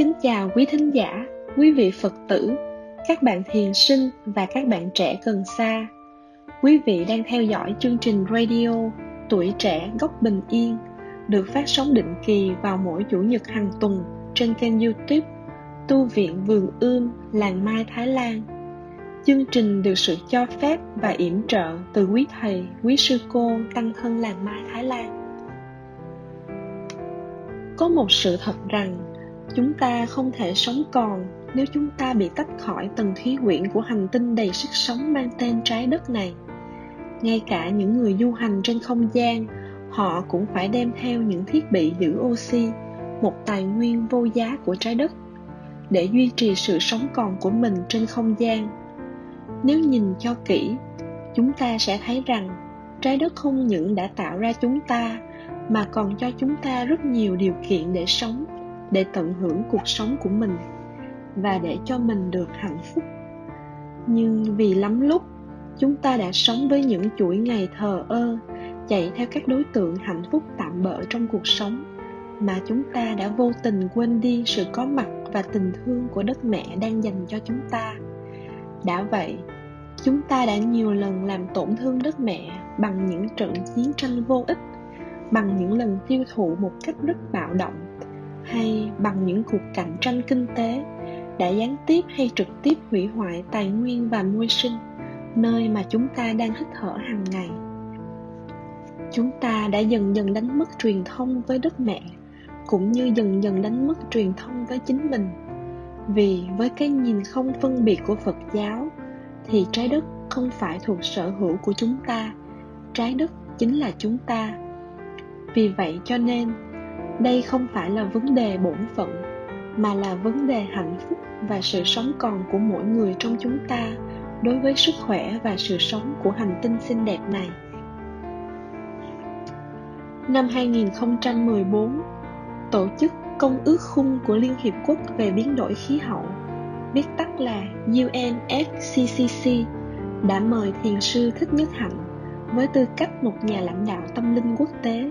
kính chào quý thính giả, quý vị Phật tử, các bạn thiền sinh và các bạn trẻ gần xa. Quý vị đang theo dõi chương trình radio Tuổi trẻ góc bình yên được phát sóng định kỳ vào mỗi chủ nhật hàng tuần trên kênh YouTube Tu viện Vườn Ươm, Làng Mai, Thái Lan. Chương trình được sự cho phép và yểm trợ từ quý thầy, quý sư cô tăng thân Làng Mai, Thái Lan. Có một sự thật rằng chúng ta không thể sống còn nếu chúng ta bị tách khỏi tầng khí quyển của hành tinh đầy sức sống mang tên trái đất này. Ngay cả những người du hành trên không gian, họ cũng phải đem theo những thiết bị giữ oxy, một tài nguyên vô giá của trái đất, để duy trì sự sống còn của mình trên không gian. Nếu nhìn cho kỹ, chúng ta sẽ thấy rằng trái đất không những đã tạo ra chúng ta, mà còn cho chúng ta rất nhiều điều kiện để sống để tận hưởng cuộc sống của mình và để cho mình được hạnh phúc. Nhưng vì lắm lúc, chúng ta đã sống với những chuỗi ngày thờ ơ, chạy theo các đối tượng hạnh phúc tạm bỡ trong cuộc sống mà chúng ta đã vô tình quên đi sự có mặt và tình thương của đất mẹ đang dành cho chúng ta. Đã vậy, chúng ta đã nhiều lần làm tổn thương đất mẹ bằng những trận chiến tranh vô ích, bằng những lần tiêu thụ một cách rất bạo động hay bằng những cuộc cạnh tranh kinh tế, đã gián tiếp hay trực tiếp hủy hoại tài nguyên và môi sinh, nơi mà chúng ta đang hít thở hàng ngày. Chúng ta đã dần dần đánh mất truyền thông với đất mẹ, cũng như dần dần đánh mất truyền thông với chính mình. Vì với cái nhìn không phân biệt của phật giáo, thì trái đất không phải thuộc sở hữu của chúng ta, trái đất chính là chúng ta. Vì vậy cho nên đây không phải là vấn đề bổn phận mà là vấn đề hạnh phúc và sự sống còn của mỗi người trong chúng ta đối với sức khỏe và sự sống của hành tinh xinh đẹp này. Năm 2014, tổ chức Công ước khung của Liên Hiệp Quốc về biến đổi khí hậu, viết tắt là UNFCCC, đã mời thiền sư Thích Nhất Hạnh với tư cách một nhà lãnh đạo tâm linh quốc tế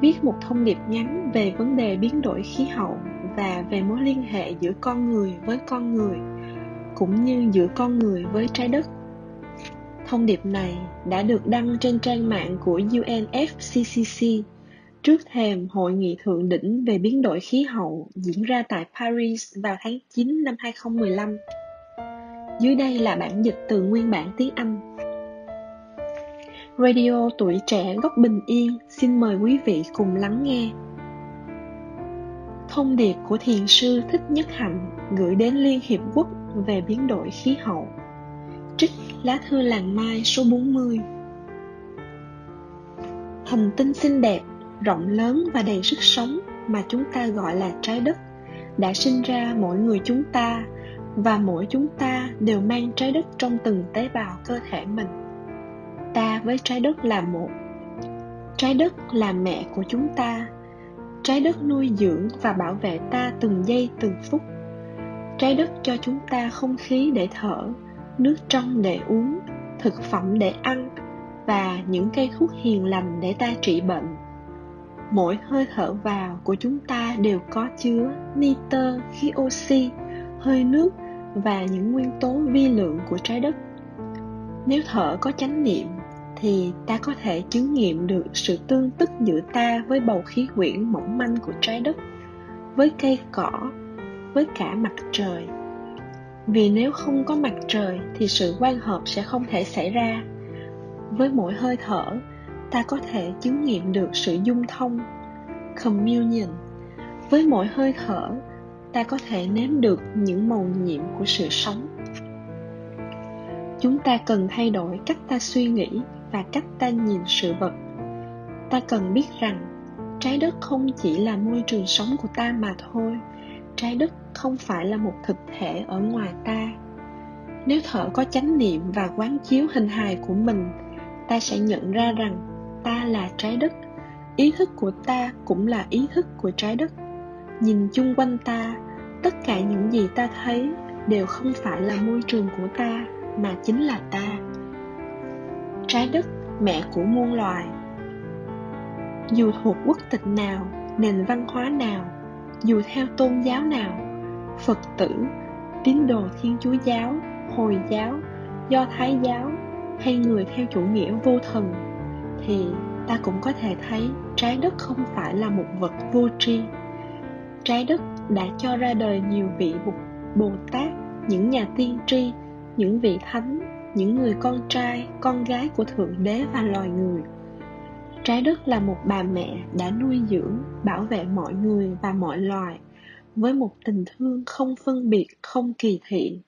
viết một thông điệp ngắn về vấn đề biến đổi khí hậu và về mối liên hệ giữa con người với con người, cũng như giữa con người với trái đất thông điệp này đã được đăng trên trang mạng của UNFCCC trước thềm hội nghị thượng đỉnh về biến đổi khí hậu diễn ra tại Paris vào tháng 9 năm 2015. Dưới đây là bản dịch từ nguyên bản tiếng Anh. Radio Tuổi Trẻ Góc Bình Yên xin mời quý vị cùng lắng nghe. Thông điệp của Thiền sư Thích Nhất Hạnh gửi đến Liên Hiệp Quốc về biến đổi khí hậu. Trích lá thư làng mai số 40 Hành tinh xinh đẹp, rộng lớn và đầy sức sống mà chúng ta gọi là trái đất đã sinh ra mỗi người chúng ta và mỗi chúng ta đều mang trái đất trong từng tế bào cơ thể mình với trái đất là một. Trái đất là mẹ của chúng ta. Trái đất nuôi dưỡng và bảo vệ ta từng giây từng phút. Trái đất cho chúng ta không khí để thở, nước trong để uống, thực phẩm để ăn và những cây thuốc hiền lành để ta trị bệnh. Mỗi hơi thở vào của chúng ta đều có chứa nitơ, khí oxy, hơi nước và những nguyên tố vi lượng của trái đất. Nếu thở có chánh niệm thì ta có thể chứng nghiệm được sự tương tức giữa ta với bầu khí quyển mỏng manh của trái đất, với cây cỏ, với cả mặt trời. Vì nếu không có mặt trời thì sự quan hợp sẽ không thể xảy ra. Với mỗi hơi thở, ta có thể chứng nghiệm được sự dung thông, communion. Với mỗi hơi thở, ta có thể nếm được những màu nhiệm của sự sống. Chúng ta cần thay đổi cách ta suy nghĩ và cách ta nhìn sự vật. Ta cần biết rằng, trái đất không chỉ là môi trường sống của ta mà thôi. Trái đất không phải là một thực thể ở ngoài ta. Nếu thở có chánh niệm và quán chiếu hình hài của mình, ta sẽ nhận ra rằng ta là trái đất. Ý thức của ta cũng là ý thức của trái đất. Nhìn chung quanh ta, tất cả những gì ta thấy đều không phải là môi trường của ta, mà chính là ta trái đất, mẹ của muôn loài. Dù thuộc quốc tịch nào, nền văn hóa nào, dù theo tôn giáo nào, phật tử, tín đồ thiên chúa giáo, hồi giáo, do thái giáo, hay người theo chủ nghĩa vô thần, thì ta cũng có thể thấy trái đất không phải là một vật vô tri. Trái đất đã cho ra đời nhiều vị bồ tát những nhà tiên tri, những vị thánh những người con trai, con gái của thượng đế và loài người. Trái đất là một bà mẹ đã nuôi dưỡng, bảo vệ mọi người và mọi loài với một tình thương không phân biệt, không kỳ thị.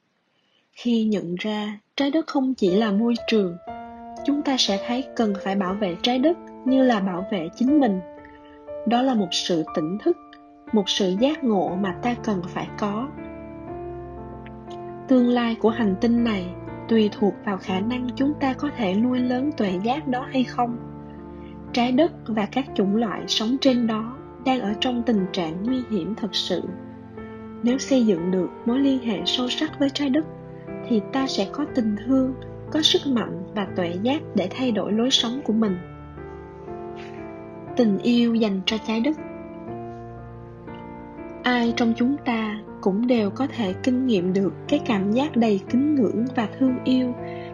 Khi nhận ra trái đất không chỉ là môi trường, chúng ta sẽ thấy cần phải bảo vệ trái đất như là bảo vệ chính mình. Đó là một sự tỉnh thức, một sự giác ngộ mà ta cần phải có. Tương lai của hành tinh này tùy thuộc vào khả năng chúng ta có thể nuôi lớn tuệ giác đó hay không. Trái đất và các chủng loại sống trên đó đang ở trong tình trạng nguy hiểm thật sự. Nếu xây dựng được mối liên hệ sâu sắc với trái đất, thì ta sẽ có tình thương, có sức mạnh và tuệ giác để thay đổi lối sống của mình. Tình yêu dành cho trái đất ai trong chúng ta cũng đều có thể kinh nghiệm được cái cảm giác đầy kính ngưỡng và thương yêu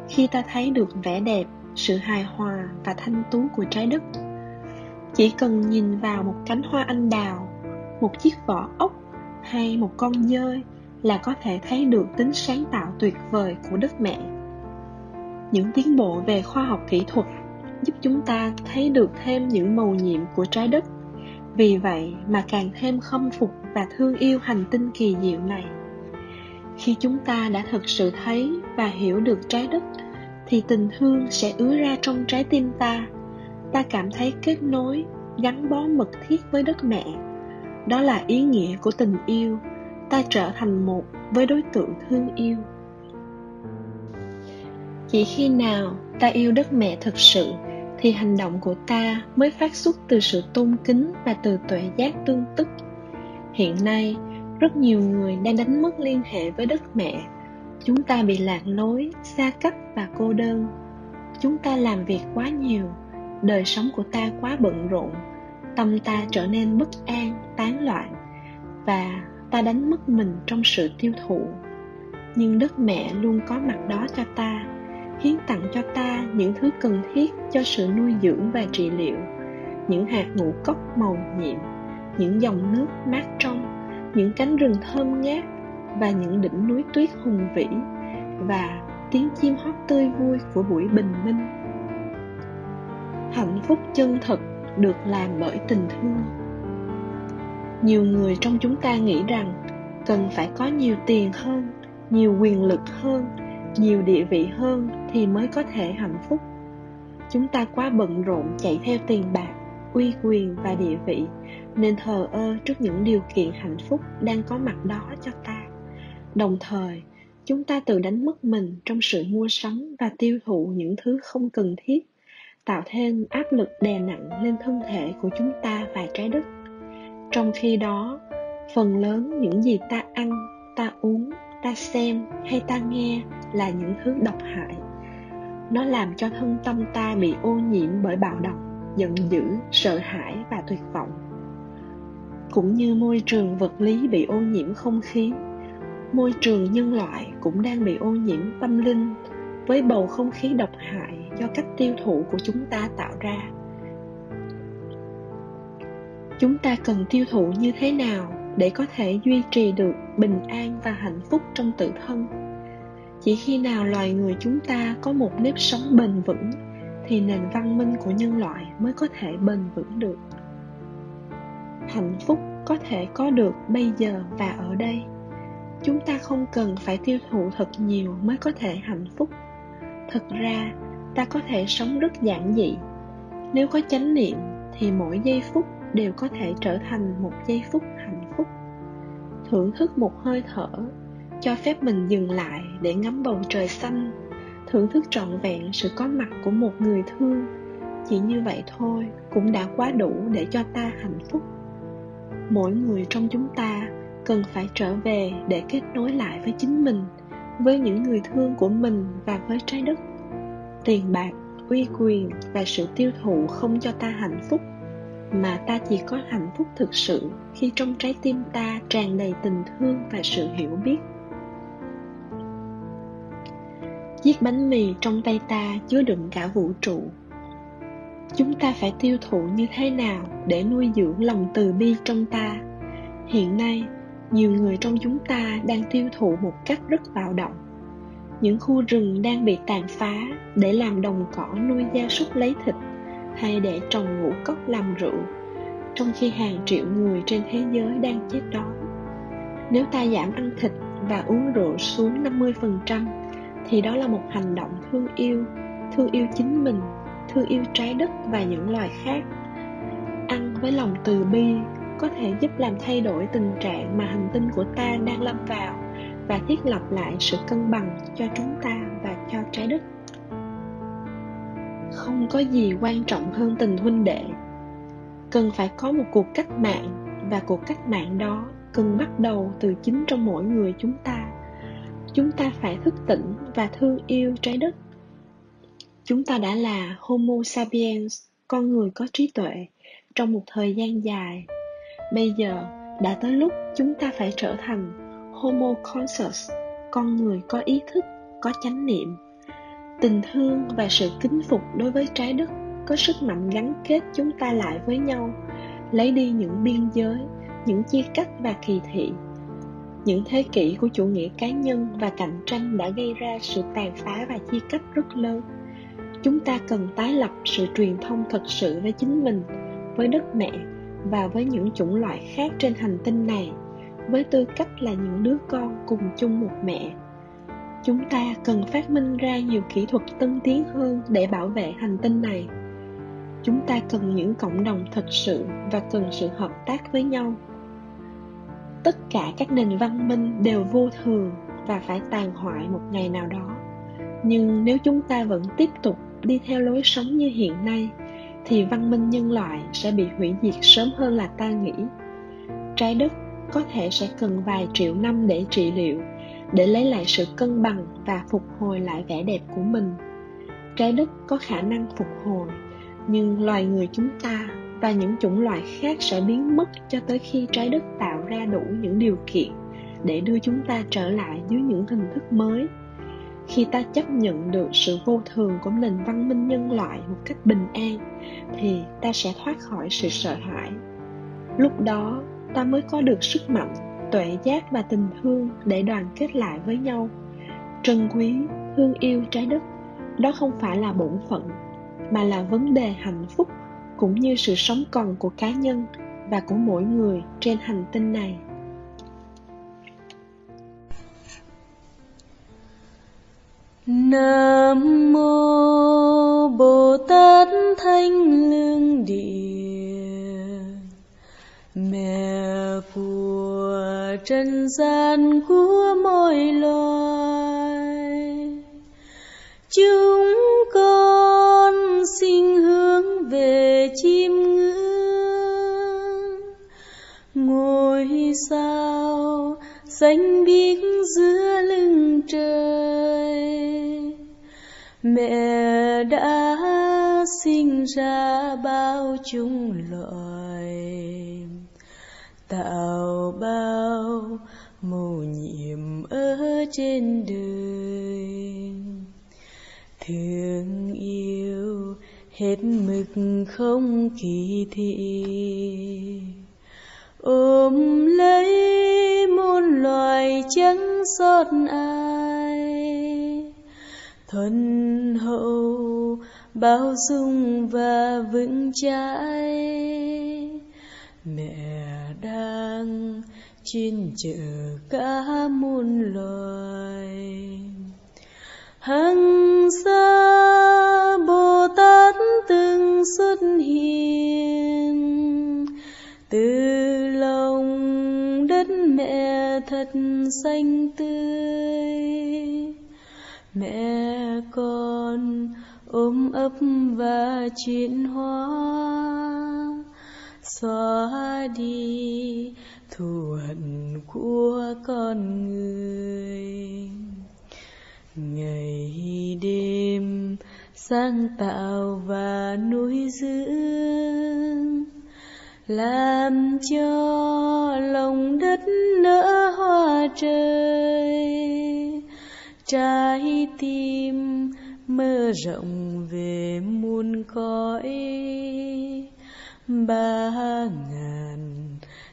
khi ta thấy được vẻ đẹp, sự hài hòa và thanh tú của trái đất. Chỉ cần nhìn vào một cánh hoa anh đào, một chiếc vỏ ốc hay một con dơi là có thể thấy được tính sáng tạo tuyệt vời của đất mẹ. Những tiến bộ về khoa học kỹ thuật giúp chúng ta thấy được thêm những màu nhiệm của trái đất vì vậy mà càng thêm khâm phục và thương yêu hành tinh kỳ diệu này. Khi chúng ta đã thực sự thấy và hiểu được trái đất, thì tình thương sẽ ứa ra trong trái tim ta. Ta cảm thấy kết nối, gắn bó mật thiết với đất mẹ. Đó là ý nghĩa của tình yêu. Ta trở thành một với đối tượng thương yêu. Chỉ khi nào ta yêu đất mẹ thực sự thì hành động của ta mới phát xuất từ sự tôn kính và từ tuệ giác tương tức. Hiện nay, rất nhiều người đang đánh mất liên hệ với đất mẹ. Chúng ta bị lạc lối, xa cách và cô đơn. Chúng ta làm việc quá nhiều, đời sống của ta quá bận rộn. Tâm ta trở nên bất an, tán loạn và ta đánh mất mình trong sự tiêu thụ. Nhưng đất mẹ luôn có mặt đó cho ta hiến tặng cho ta những thứ cần thiết cho sự nuôi dưỡng và trị liệu, những hạt ngũ cốc màu nhiệm, những dòng nước mát trong, những cánh rừng thơm ngát và những đỉnh núi tuyết hùng vĩ và tiếng chim hót tươi vui của buổi bình minh. Hạnh phúc chân thật được làm bởi tình thương. Nhiều người trong chúng ta nghĩ rằng cần phải có nhiều tiền hơn, nhiều quyền lực hơn nhiều địa vị hơn thì mới có thể hạnh phúc. Chúng ta quá bận rộn chạy theo tiền bạc, uy quyền và địa vị, nên thờ ơ trước những điều kiện hạnh phúc đang có mặt đó cho ta. Đồng thời, chúng ta tự đánh mất mình trong sự mua sắm và tiêu thụ những thứ không cần thiết, tạo thêm áp lực đè nặng lên thân thể của chúng ta và trái đất. Trong khi đó, phần lớn những gì ta ăn, ta uống ta xem hay ta nghe là những thứ độc hại. Nó làm cho thân tâm ta bị ô nhiễm bởi bạo động, giận dữ, sợ hãi và tuyệt vọng. Cũng như môi trường vật lý bị ô nhiễm không khí, môi trường nhân loại cũng đang bị ô nhiễm tâm linh với bầu không khí độc hại do cách tiêu thụ của chúng ta tạo ra. Chúng ta cần tiêu thụ như thế nào? Để có thể duy trì được bình an và hạnh phúc trong tự thân. Chỉ khi nào loài người chúng ta có một nếp sống bền vững, thì nền văn minh của nhân loại mới có thể bền vững được. Hạnh phúc có thể có được bây giờ và ở đây. Chúng ta không cần phải tiêu thụ thật nhiều mới có thể hạnh phúc. Thực ra, ta có thể sống rất giản dị. Nếu có chánh niệm, thì mỗi giây phút đều có thể trở thành một giây phút thưởng thức một hơi thở, cho phép mình dừng lại để ngắm bầu trời xanh, thưởng thức trọn vẹn sự có mặt của một người thương. Chỉ như vậy thôi cũng đã quá đủ để cho ta hạnh phúc. Mỗi người trong chúng ta cần phải trở về để kết nối lại với chính mình, với những người thương của mình và với trái đất. Tiền bạc, uy quyền và sự tiêu thụ không cho ta hạnh phúc mà ta chỉ có hạnh phúc thực sự khi trong trái tim ta tràn đầy tình thương và sự hiểu biết. Chiếc bánh mì trong tay ta chứa đựng cả vũ trụ. Chúng ta phải tiêu thụ như thế nào để nuôi dưỡng lòng từ bi trong ta? Hiện nay, nhiều người trong chúng ta đang tiêu thụ một cách rất bạo động. Những khu rừng đang bị tàn phá để làm đồng cỏ nuôi gia súc lấy thịt hay để trồng ngũ cốc làm rượu, trong khi hàng triệu người trên thế giới đang chết đói. Nếu ta giảm ăn thịt và uống rượu xuống 50% thì đó là một hành động thương yêu thương yêu chính mình, thương yêu trái đất và những loài khác. Ăn với lòng từ bi có thể giúp làm thay đổi tình trạng mà hành tinh của ta đang lâm vào và thiết lập lại sự cân bằng cho chúng ta và cho trái đất không có gì quan trọng hơn tình huynh đệ. Cần phải có một cuộc cách mạng, và cuộc cách mạng đó cần bắt đầu từ chính trong mỗi người chúng ta. Chúng ta phải thức tỉnh và thương yêu trái đất. Chúng ta đã là homo sapiens, con người có trí tuệ, trong một thời gian dài. Bây giờ đã tới lúc chúng ta phải trở thành homo conscious, con người có ý thức, có chánh niệm tình thương và sự kính phục đối với trái đất có sức mạnh gắn kết chúng ta lại với nhau. Lấy đi những biên giới, những chia cắt và kỳ thị, những thế kỷ của chủ nghĩa cá nhân và cạnh tranh đã gây ra sự tàn phá và chia cách rất lớn. Chúng ta cần tái lập sự truyền thông thật sự với chính mình, với đất mẹ và với những chủng loại khác trên hành tinh này, với tư cách là những đứa con cùng chung một mẹ chúng ta cần phát minh ra nhiều kỹ thuật tân tiến hơn để bảo vệ hành tinh này. Chúng ta cần những cộng đồng thật sự và cần sự hợp tác với nhau. Tất cả các nền văn minh đều vô thường và phải tàn hoại một ngày nào đó. Nhưng nếu chúng ta vẫn tiếp tục đi theo lối sống như hiện nay, thì văn minh nhân loại sẽ bị hủy diệt sớm hơn là ta nghĩ. Trái đất có thể sẽ cần vài triệu năm để trị liệu để lấy lại sự cân bằng và phục hồi lại vẻ đẹp của mình. Trái đất có khả năng phục hồi, nhưng loài người chúng ta và những chủng loại khác sẽ biến mất cho tới khi trái đất tạo ra đủ những điều kiện để đưa chúng ta trở lại dưới những hình thức mới. Khi ta chấp nhận được sự vô thường của nền văn minh nhân loại một cách bình an, thì ta sẽ thoát khỏi sự sợ hãi. Lúc đó, ta mới có được sức mạnh tuệ giác và tình thương để đoàn kết lại với nhau. Trân quý, thương yêu trái đất, đó không phải là bổn phận, mà là vấn đề hạnh phúc cũng như sự sống còn của cá nhân và của mỗi người trên hành tinh này. Nam mô Bồ Tát Thanh Lương Địa Mẹ ở trần gian của mọi loài. Chúng con xin hướng về chim ngưỡng. Ngôi sao xanh biếc giữa lưng trời. Mẹ đã sinh ra bao chúng loài tạo bao mầu nhiệm ở trên đời. Thương yêu hết mực không kỳ thị. Ôm lấy muôn loài chẳng xót ai. Thuần hậu bao dung và vững chãi. Mẹ đang chuyên chở cả muôn loài. Hằng xa bồ tát từng xuất hiện, từ lòng đất mẹ thật xanh tươi. Mẹ con ôm ấp và chuyển hóa xóa đi thù hận của con người. Ngày đêm sáng tạo và nuôi dưỡng, làm cho lòng đất nở hoa trời. Trái tim mơ rộng về muôn cõi ba ngàn,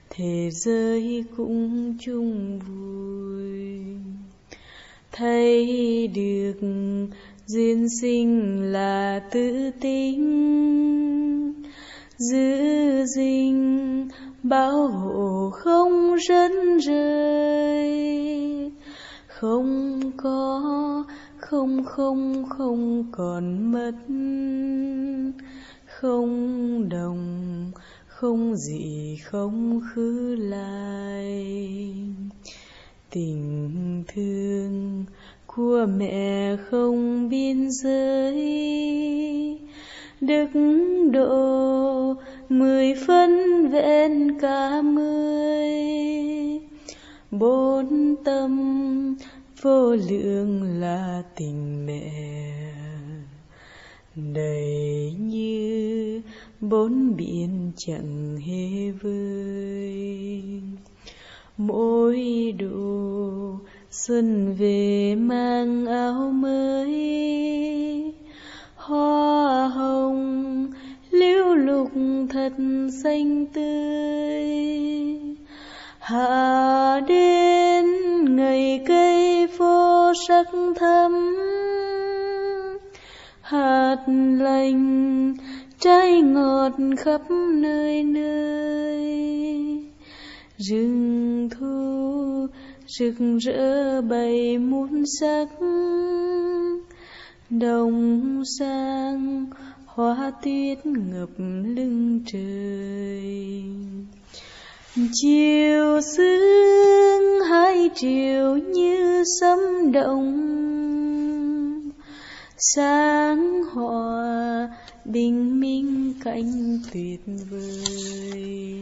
thế giới cũng chung vui. Thấy được duyên sinh là tự tính giữ dinh bảo hộ không rấn rơi. Không có, không không không còn mất không đồng, không gì, không khứ lại. Tình thương của mẹ không biên giới, đức độ mười phân vẹn cả mười. Bốn tâm vô lượng là tình mẹ đầy như bốn biển chẳng hề vơi. Mỗi độ xuân về mang áo mới, hoa hồng liễu lục thật xanh tươi. Hạ đến ngày cây vô sắc thắm hạt lành trái ngọt khắp nơi nơi. Rừng thu rực rỡ bầy muôn sắc, đồng sang hoa tuyết ngập lưng trời. Chiều sương hai chiều như sấm động sáng hòa bình minh cảnh tuyệt vời.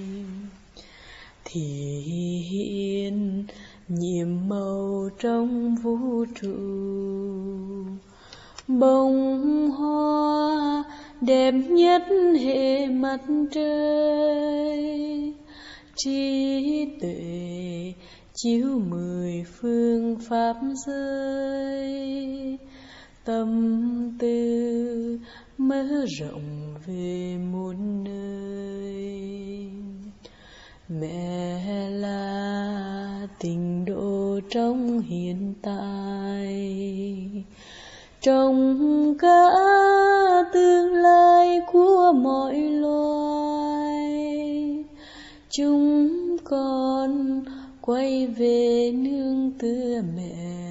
Thì hiện nhiệm màu trong vũ trụ. Bông hoa đẹp nhất hệ mặt trời. Trí tuệ chiếu mười phương pháp giới tâm tư mở rộng về muôn nơi. Mẹ là tình độ trong hiện tại, trong cả tương lai của mọi loài. Chúng con quay về nương tựa mẹ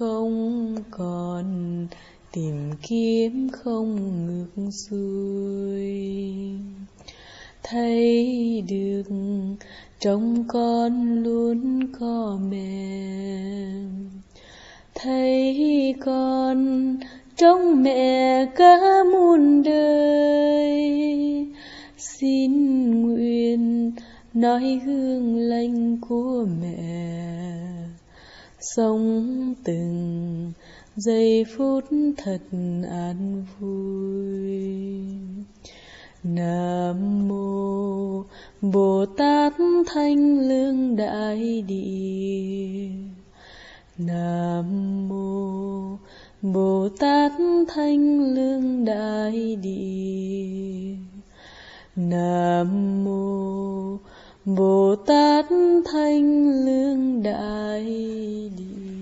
không còn, tìm kiếm không ngược xuôi. Thấy được trong con luôn có mẹ thấy con trong mẹ cả muôn đời. Xin nguyện nói hương lành của mẹ sống từng giây phút thật an vui. Nam mô bồ tát thanh lương đại địa. Nam mô bồ tát thanh lương đại địa. Nam mô Bồ Tát Thanh Lương Đại Địa.